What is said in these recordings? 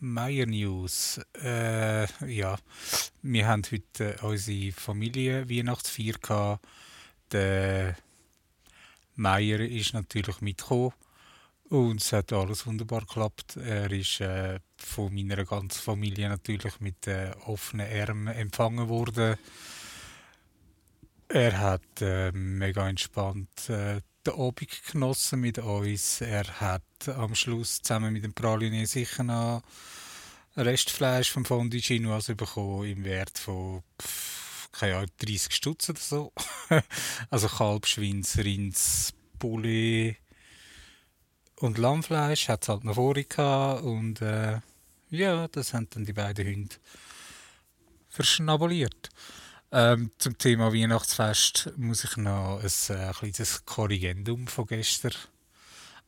Meier News. Äh, ja, wir haben heute unsere Familie Weihnachtsfeier gehabt. Der Meier ist natürlich mitgekommen und es hat alles wunderbar geklappt. Er ist äh, von meiner ganzen Familie natürlich mit äh, offenen Armen empfangen worden. Er hat äh, mega entspannt äh, den Abend genossen mit uns. Er hat am Schluss zusammen mit dem Praline sicher noch Restfleisch vom Fondue Chinoise bekommen im Wert von keine Ahnung, 30 Stutz oder so. also Kalbschwins, Rinds, Poulet und Lammfleisch hat es halt noch vorher gehabt und äh, ja, das haben dann die beiden Hunde verschnabuliert. Ähm, zum Thema Weihnachtsfest muss ich noch ein, äh, kleines Korrigendum von gestern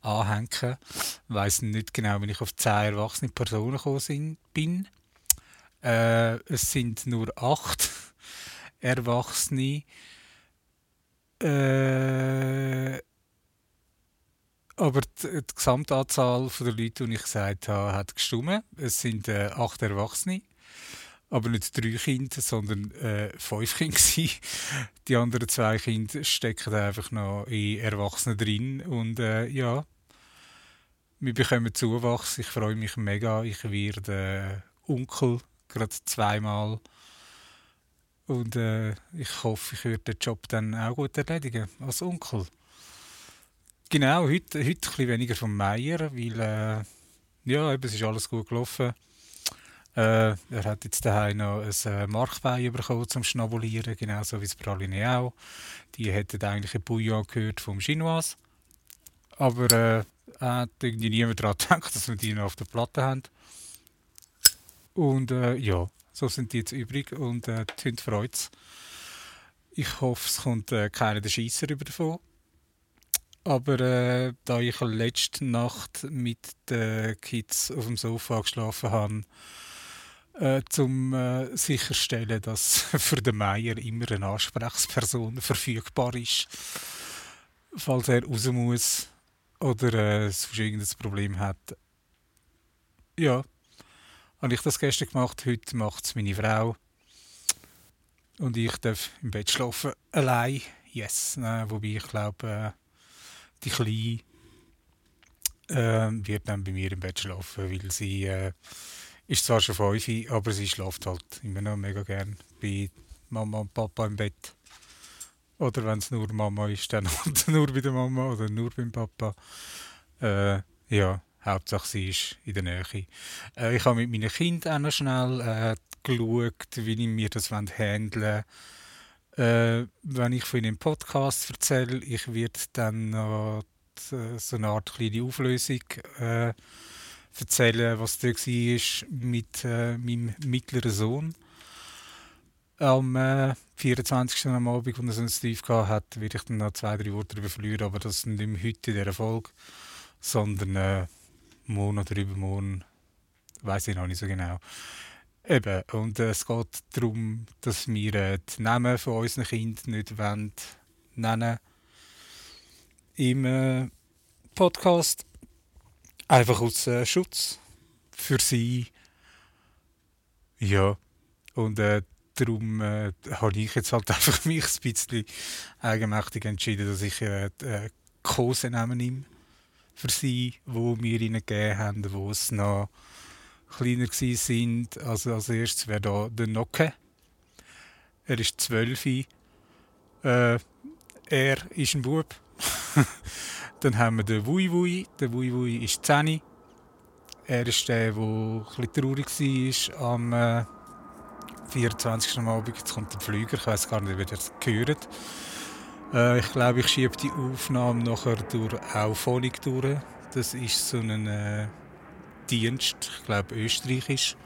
anhängen. Ich weiss nicht genau, wenn ich auf zehn erwachsene Personen gekommen bin. Äh, es sind nur acht Erwachsene. Äh, aber die, die, Gesamtanzahl der Leute, die ich gesagt habe, hat gestimmt. Es sind äh, acht Erwachsene aber nicht drei Kinder, sondern äh, fünf Kinder Die anderen zwei Kinder stecken einfach noch in Erwachsenen drin und äh, ja, wir bekommen Zuwachs. Ich freue mich mega. Ich werde äh, Onkel gerade zweimal und äh, ich hoffe, ich werde den Job dann auch gut erledigen als Onkel. Genau, heute, heute ein bisschen weniger vom Meier, weil äh, ja, eben, es ist alles gut gelaufen. Äh, er hat jetzt daheim noch ein äh, Markbein bekommen zum Schnabulieren, genauso wie das Praline auch. Die hätten eigentlich ein Bouillon gehört vom Chinoise. Aber äh, hat irgendwie niemand daran gedacht, dass wir die noch auf der Platte haben. Und äh, ja, so sind die jetzt übrig und äh, die Hunde freut Ich hoffe, es kommt äh, keiner der Scheisser über davon. Aber äh, da ich letzte Nacht mit den Kids auf dem Sofa geschlafen habe, äh, zum äh, sicherstellen, dass für den Meier immer eine Ansprechperson verfügbar ist, falls er raus muss oder äh, sonst irgendein Problem hat. Ja, habe ich das gestern gemacht, heute macht es meine Frau. Und ich darf im Bett schlafen, allein. Yes, äh, wobei ich glaube, äh, die Kleine äh, wird dann bei mir im Bett schlafen, weil sie äh, ist zwar schon fünf, aber sie schläft halt immer noch mega gern bei Mama und Papa im Bett. Oder wenn es nur Mama ist, dann halt nur bei der Mama oder nur beim Papa. Äh, ja, Hauptsache sie ist in der Nähe. Äh, ich habe mit meinen Kindern auch noch schnell äh, geschaut, wie ich mir das handeln äh, wenn ich von ihnen im Podcast erzähle, ich werde dann noch so eine Art kleine Auflösung äh, erzählen, was da war mit äh, meinem mittleren Sohn. Am äh, 24. am Abend, als er so einen Steve hatte, werde ich dann noch zwei, drei Worte darüber verlieren, aber das nicht mehr heute in dieser Folge, sondern äh, morgen oder übermorgen, weiß ich noch nicht so genau. Eben, und äh, es geht darum, dass wir äh, die Namen von unseren Kindern nicht wollen nennen im äh, Podcast. Einfach aus äh, Schutz für sie. Ja. Und äh, darum äh, habe ich jetzt halt einfach mich ein bisschen eigenmächtig entschieden, dass ich äh, äh, Kosenamen nehme für sie, wo wir ihnen gegeben haben, wo es noch kleiner sind. Also als erstes wäre da der Nocke. Er ist zwölf. Äh, er ist ein Bub. Dann haben wir den Wui Wui. Der Wui Wui ist 10. Er ist der, der bisschen traurig war am äh, 24. Abend. Jetzt kommt der Flüger. Ich weiß gar nicht, ob ihr das gehört. Äh, ich glaube, ich schiebe die Aufnahme nachher durch Auphonic durch. Das ist so ein äh, Dienst, ich glaube österreichisch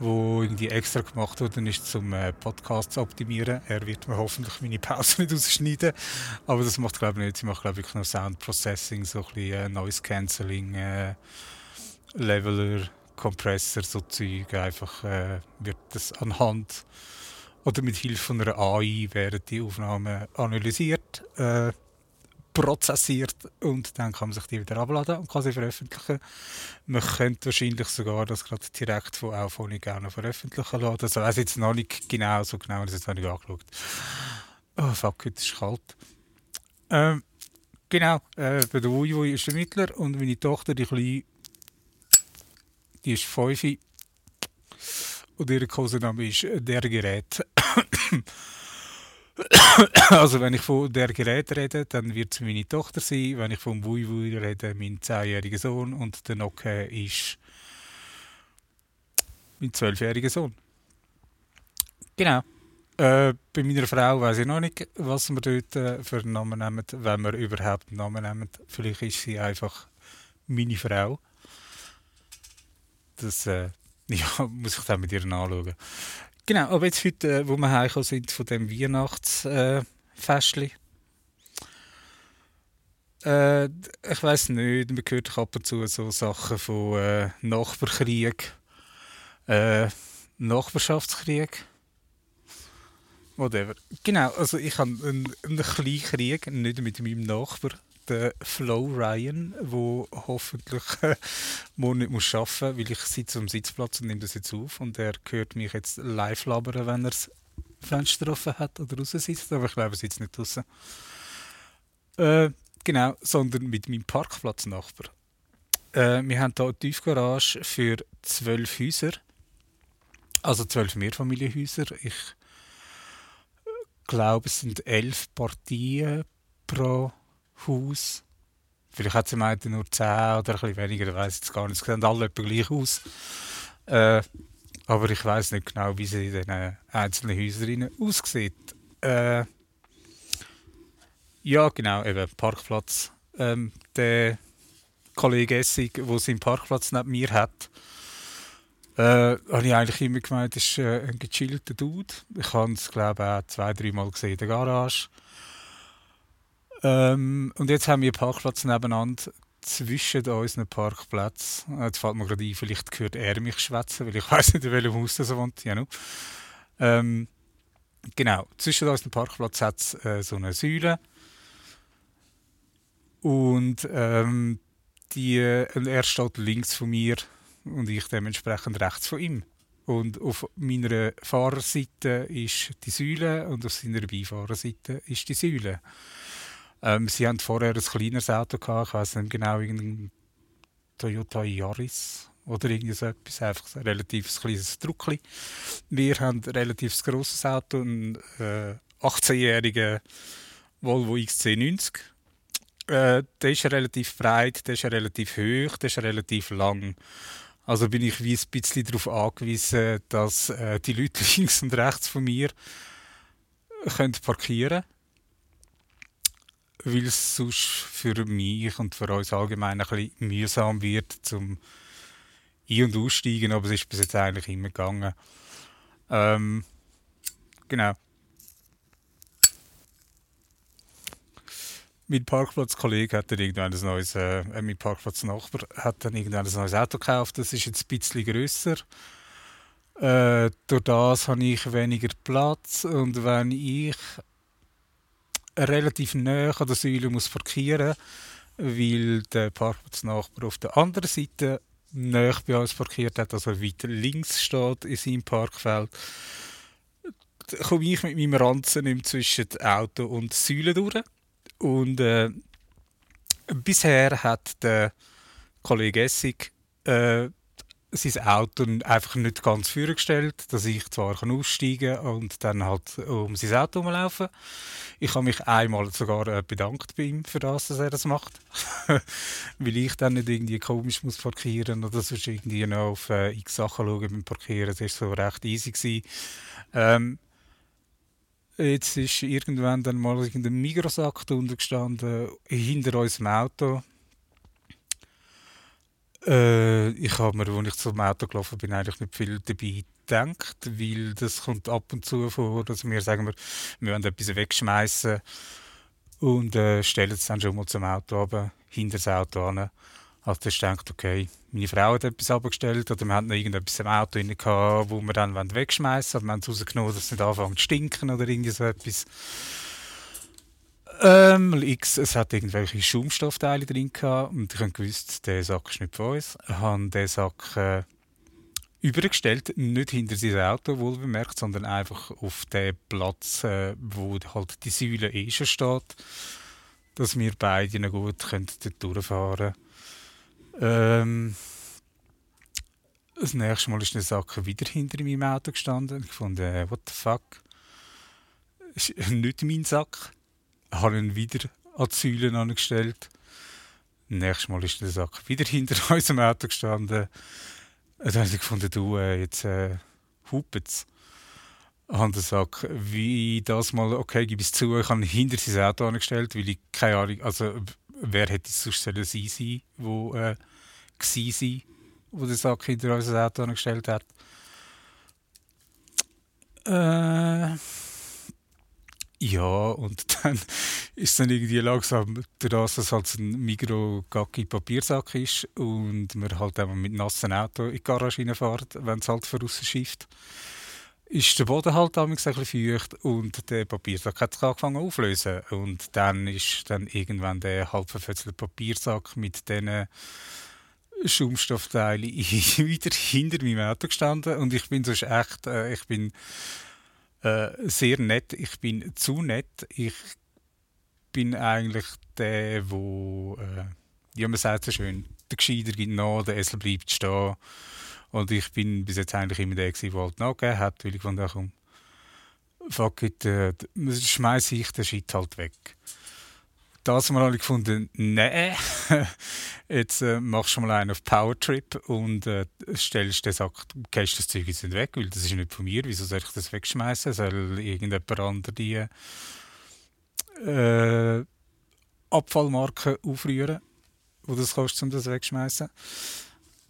wo irgendwie extra gemacht worden ist, um äh, Podcast zu optimieren. Er wird mir hoffentlich meine Pause nicht ausschneiden, aber das macht glaube ich nicht. Sie macht glaube ich noch Sound Processing, so ein bisschen äh, Noise Cancelling, äh, Leveler, Compressor, so Zeug. Einfach äh, wird das anhand oder mit Hilfe einer AI werden die Aufnahmen analysiert. Äh, prozessiert und dann kann man sich die wieder abladen und kann sie veröffentlichen. Man könnte wahrscheinlich sogar das gerade direkt von Auphonic auch noch veröffentlichen lassen. Das weiß jetzt noch nicht genau, so genau ich es jetzt noch nicht angeschaut. Oh fuck, heute ist kalt. Ähm, genau, äh, bei der Wui ist der Mittler und meine Tochter, die Kleine, die ist 5 und ihr Kosename ist der Gerät. also wenn ich von der Gerät rede, dann wird es meine Tochter sein. Wenn ich vom Wui Wui rede, mein 10-jähriger Sohn. Und der Nokia ist mein 12-jähriger Sohn. Genau. Äh, bei meiner Frau weiß ich noch nicht, was wir dort äh, für einen Namen nehmen, wenn wir überhaupt einen Namen nehmen. Vielleicht ist sie einfach meine Frau. Das äh, ja, muss ich dann mit ihr anschauen. Genau, aber jetzt heute, äh, wo wir heimgekommen sind von dem Weihnachtsfestli. Äh, ich weiß nicht, man hört ab und zu so Sachen von äh, Nachbarkrieg, äh, Nachbarschaftskrieg. Whatever. Genau, also ich habe einen, einen kleinen Krieg, nicht mit meinem Nachbar, der Flo Ryan, der hoffentlich äh, morgen nicht muss arbeiten muss, weil ich sitze am Sitzplatz und nehme das jetzt auf und er hört mich jetzt live labern, wenn er das Fenster offen hat oder raus sitzt, aber ich glaube, er sitzt nicht draußen. Äh, genau, sondern mit meinem Parkplatznachbar. Äh, wir haben hier eine Tiefgarage für zwölf Häuser, also zwölf Mehrfamilienhäuser. Ich glaube, es sind elf Partien pro Haus. Vielleicht hat sie meinte nur 10 oder ein bisschen weniger, ich weiß jetzt gar nicht. Sie sehen alle etwa gleich aus. Äh, aber ich weiß nicht genau, wie sie in den einzelnen Häusern aussieht. Äh, ja, genau, eben Parkplatz. Ähm, der Kollege Essig, der seinen Parkplatz neben mir hat, äh, habe ich eigentlich immer gemeint, ist äh, ein gechillter Dude. Ich habe es, glaube ich, auch zwei, dreimal gesehen in der Garage. Ähm, und jetzt haben wir Parkplatz nebeneinander zwischen unseren Parkplätzen. Jetzt fällt mir gerade ein, vielleicht hört er mich schwätzen, weil ich weiß nicht, in welchem Haus er wohnt. Ja, ähm, genau, zwischen unseren Parkplatz hat es äh, so eine Säule. Und ähm, die, äh, er steht links von mir und ich dementsprechend rechts von ihm. Und auf meiner Fahrerseite ist die Säule und auf seiner Beifahrerseite ist die Säule. Ähm, sie haben vorher ein kleineres Auto gehabt, ich weiß nicht genau, irgendein Toyota Yaris oder irgendwie so etwas, einfach ein relativ kleines Druckli. Wir haben ein relativ grosses Auto, ein äh, 18-jähriger Volvo XC90. Äh, der ist relativ breit, der ist relativ hoch, der ist relativ lang. Also bin ich wie ein bisschen darauf angewiesen, dass äh, die Leute links und rechts von mir können parkieren können weil es sonst für mich und für uns allgemein ein bisschen mühsam wird zum Ein- und Aussteigen, aber es ist bis jetzt eigentlich immer gegangen. Ähm, genau. Mein Parkplatzkollege hat dann irgendwann ein neues, äh, mein Parkplatznachbar hat dann irgendwann ein neues Auto gekauft. Das ist jetzt ein bisschen grösser. Äh, durch das habe ich weniger Platz und wenn ich relativ nah an der Säule muss parkieren weil der Parkplatznachbar auf der anderen Seite näher bei uns parkiert hat, also weiter links steht in seinem Parkfeld, komme ich mit meinem Ranzen zwischen Auto und Säule durch. Und äh, bisher hat der Kollege Essig äh, sein Auto einfach nicht ganz vorgestellt, dass ich zwar kann aussteigen und dann halt um sein Auto rumlaufen Ich habe mich einmal sogar äh, bedankt bei ihm für das, dass er das macht. Weil ich dann nicht irgendwie komisch muss parkieren oder sonst irgendwie noch auf äh, x Sachen schauen beim Parkieren. Das war so recht easy. Gewesen. Ähm, jetzt ist irgendwann dann mal irgendein Migrosakt untergestanden hinter unserem Auto äh, ich habe mir, als ich zum Auto gelaufen bin, eigentlich nicht viel dabei gedacht, weil das kommt ab und zu vor, dass wir sagen, wir, wir wollen etwas wegschmeißen und äh, stellen es dann schon mal zum Auto runter, hinter das Auto an. Also ich denkt, okay, meine Frau hat etwas abgestellt oder wir hatten noch irgendetwas im Auto drin gehabt, wo wir dann wegschmeißen wollen. Wir haben es rausgenommen, dass es nicht anfängt zu stinken oder irgendwie so etwas. Ähm, X, es hat irgendwelche Schaumstoffteile drin gehabt und ich habe gewusst, der Sack ist nicht von uns. Ich habe den Sack äh, übergestellt, nicht hinter sein Auto wohlbemerkt, sondern einfach auf den Platz, äh, wo halt die Säule eh schon steht, dass wir beide noch gut können dort durchfahren ähm, Das nächste Mal ist der Sack wieder hinter meinem Auto gestanden. Ich fand, äh, what the fuck? Das ist nicht mein Sack. Habe ihn wieder an die Säulen angestellt. Nächstes Mal ist der Sack wieder hinter unserem Auto gestanden. Dann habe ich gefunden, du, äh, jetzt äh, hupet's. Habe gesagt, wie das mal, okay, gebe ich zu, ich habe ihn hinter sein Auto angestellt, weil ich keine Ahnung, also wer hätte es sonst sollen sein sein, wo äh, gsi wo der Sack hinter unser Auto angestellt hat. Äh, ja, und dann ist dann irgendwie langsam, dadurch, dass es halt ein Migro-Gacki-Papiersack ist und man halt auch mit nassen Auto in die Garage reinfährt, wenn es halt vorausschifft, ist der Boden halt ein bisschen feucht und der Papiersack hat sich angefangen aufzulösen. Und dann ist dann irgendwann der halb Papiersack mit diesen Schaumstoffteilen wieder hinter meinem Auto gestanden und ich bin sonst echt, äh, ich bin äh, sehr nett. Ich bin zu nett. Ich bin eigentlich der, wo äh, ja, man sagt so schön, der Gescheiter gibt nach, der Esel bleibt stehen. Und ich bin bis jetzt eigentlich immer der, der halt nachgegeben hat, weil ich von da komm, fuck it, äh, schmeiße ich den Shit halt weg das Mal habe ich gefunden, nee, jetzt äh, machst du mal einen auf Powertrip und äh, stellst den Sack, gehst das Zeug jetzt nicht weg, weil das ist nicht von mir, wieso soll ich das wegschmeißen? Soll irgendjemand anderes die äh, Abfallmarke aufrühren, wo das kostet, um das wegschmeißen?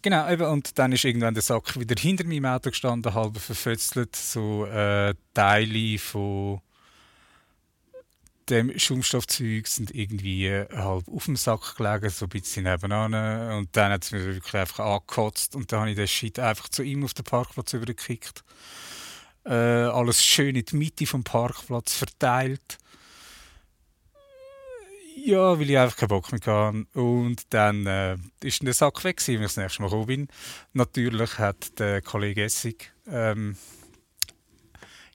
Genau, eben, und dann ist irgendwann der Sack wieder hinter meinem Auto gestanden, halb verfötzelt, so äh, Teile von dem Schaumstoffzeug sind irgendwie äh, halb auf dem Sack gelegen, so ein bisschen nebenan. Und dann hat es mir wirklich einfach angekotzt und dann habe ich den Shit einfach zu ihm auf den Parkplatz übergekickt. Äh, alles schön in die Mitte vom Parkplatz verteilt. Ja, weil ich einfach keinen Bock mehr hatte. Und dann äh, ist der Sack weg, als ich das nächste Mal gekommen bin. Natürlich hat der Kollege Essig ähm,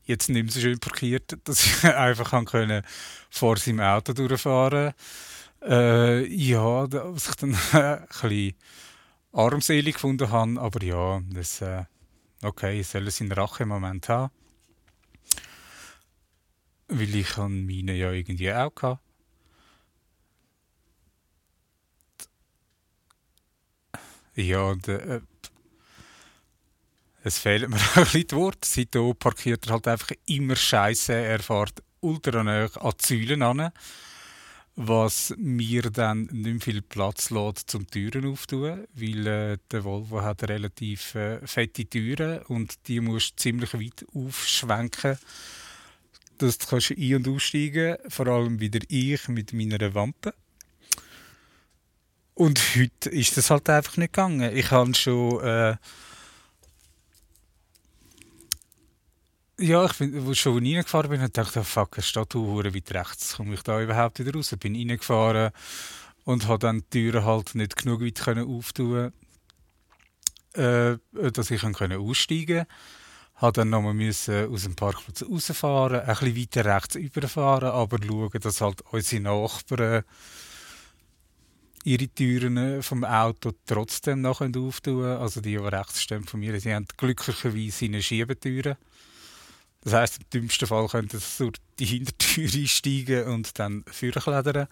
jetzt nicht mehr so schön parkiert, dass ich einfach können vor seinem Auto durchfahren äh, Ja, was ich dann ein bisschen armselig gefunden habe, aber ja, das, äh, okay, ich soll seinen Rache im Moment haben. Weil ich an meine ja irgendwie auch hatte. Ja, und, äh, es fehlt mir auch ein bisschen die Worte. Seitdem parkiert er halt einfach immer scheiße. Er fährt ultra nah an die Säulen an, was mir dann nicht viel Platz lässt, zum Türen aufzutun, weil äh, der Volvo hat relativ äh, fette Türen und die musst du ziemlich weit aufschwenken, dass du kannst ein- und aussteigen vor allem wieder ich mit meiner Wampe. Und heute ist das halt einfach nicht gegangen. Ich habe schon... Äh, Ja, ich bin, wo schon reingefahren bin, dachte ich, oh, fuck, es steht weit rechts. Komme ich da überhaupt wieder raus? Bin reingefahren und habe dann die Türen halt nicht genug weit können auftun, äh, dass ich können aussteigen konnte. Habe dann nochmal müssen aus dem Parkplatz rausfahren, ein bisschen weiter rechts überfahren, aber schauen, dass halt unsere Nachbarn ihre Türen vom Auto trotzdem noch auftun Also die, die rechts stehen von mir, die haben glücklicherweise eine Schiebetüren. Das heisst, im dümmsten Fall könnte es durch die Hintertür einsteigen und dann vorklettern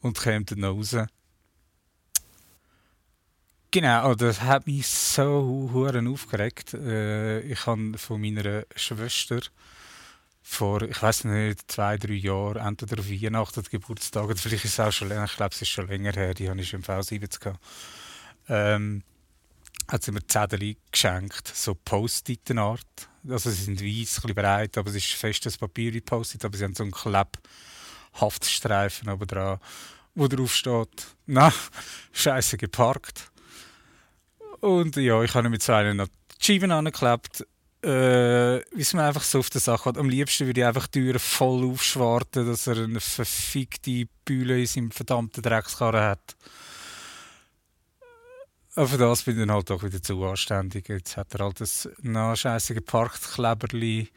und kommt dann raus. Genau, das hat mich so huren aufgeregt. Äh, ich habe von meiner Schwester vor, ich weiß nicht, zwei, drei Jahren, entweder auf Weihnachten Geburtstag, oder vielleicht ist es auch schon länger, ich glaube, es ist schon länger her, die habe ich im V70 gehabt. Ähm, hat sie mir Zettel geschenkt, so Post-it-Art. Also sie sind weiß, ein bisschen breit, aber es ist festes Papier wie Post-it, aber sie haben so einen Klepp-Haftstreifen oben dran, wo drauf steht, na, scheiße geparkt. Und ja, ich habe mit so einer noch die Scheiben angeklebt äh, wie man einfach so auf der Sache hat. Am liebsten würde ich einfach die Türen voll aufschwarten, dass er eine verfickte Bühle in seinem verdammten Dreckskarren hat. Aber für das bin ich dann halt auch wieder zu anständig. Jetzt hat er halt das nachscheißige Parkkleberli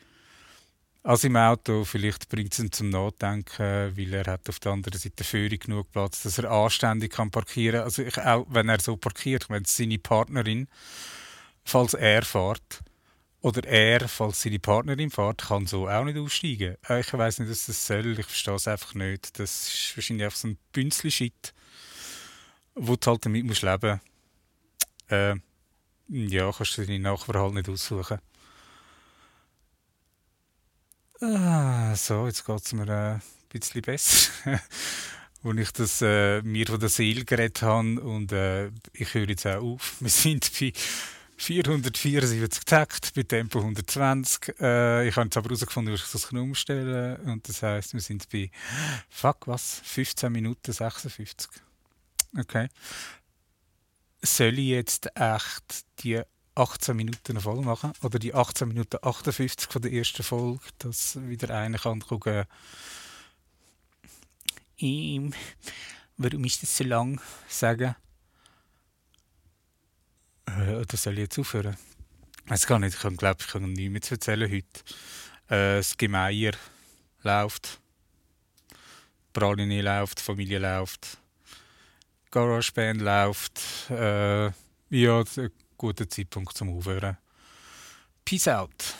also im Auto. Vielleicht bringt es ihn zum Nachdenken, weil er hat auf der anderen Seite Führung genug Platz, dass er anständig kann parkieren kann. Also ich, auch wenn er so parkiert, wenn seine Partnerin, falls er fährt, oder er, falls seine Partnerin fährt, kann so auch nicht aussteigen. Äh, ich weiß nicht, was das soll. Ich verstehe es einfach nicht. Das ist wahrscheinlich einfach so ein Bünzli-Shit, wo du halt damit leben musst äh, ja, kannst du deine Nachbarn halt nicht aussuchen. Ah, so, jetzt geht es mir äh, ein bisschen besser. Als ich das äh, mir von der Seele geredet habe und äh, ich höre jetzt auch auf. Wir sind bei 474 Takt bei Tempo 120. Äh, ich habe jetzt aber herausgefunden, wie ich das umstellen kann. Und das heisst, wir sind bei, fuck was, 15 Minuten 56. Okay soll ich jetzt echt die 18 Minuten voll machen oder die 18 Minuten 58 von der ersten Folge, dass wieder einer kann gucken, ähm, warum ist das so lang, sagen. Äh, oder soll ich jetzt aufhören? Ich weiß gar nicht, ich glaube, ich kann nichts mehr erzählen heute. Äh, das Gemeier läuft, Praline läuft, Familie läuft. GarageBand läuft. Äh, ja, ein guter Zeitpunkt zum Aufhören. Peace out.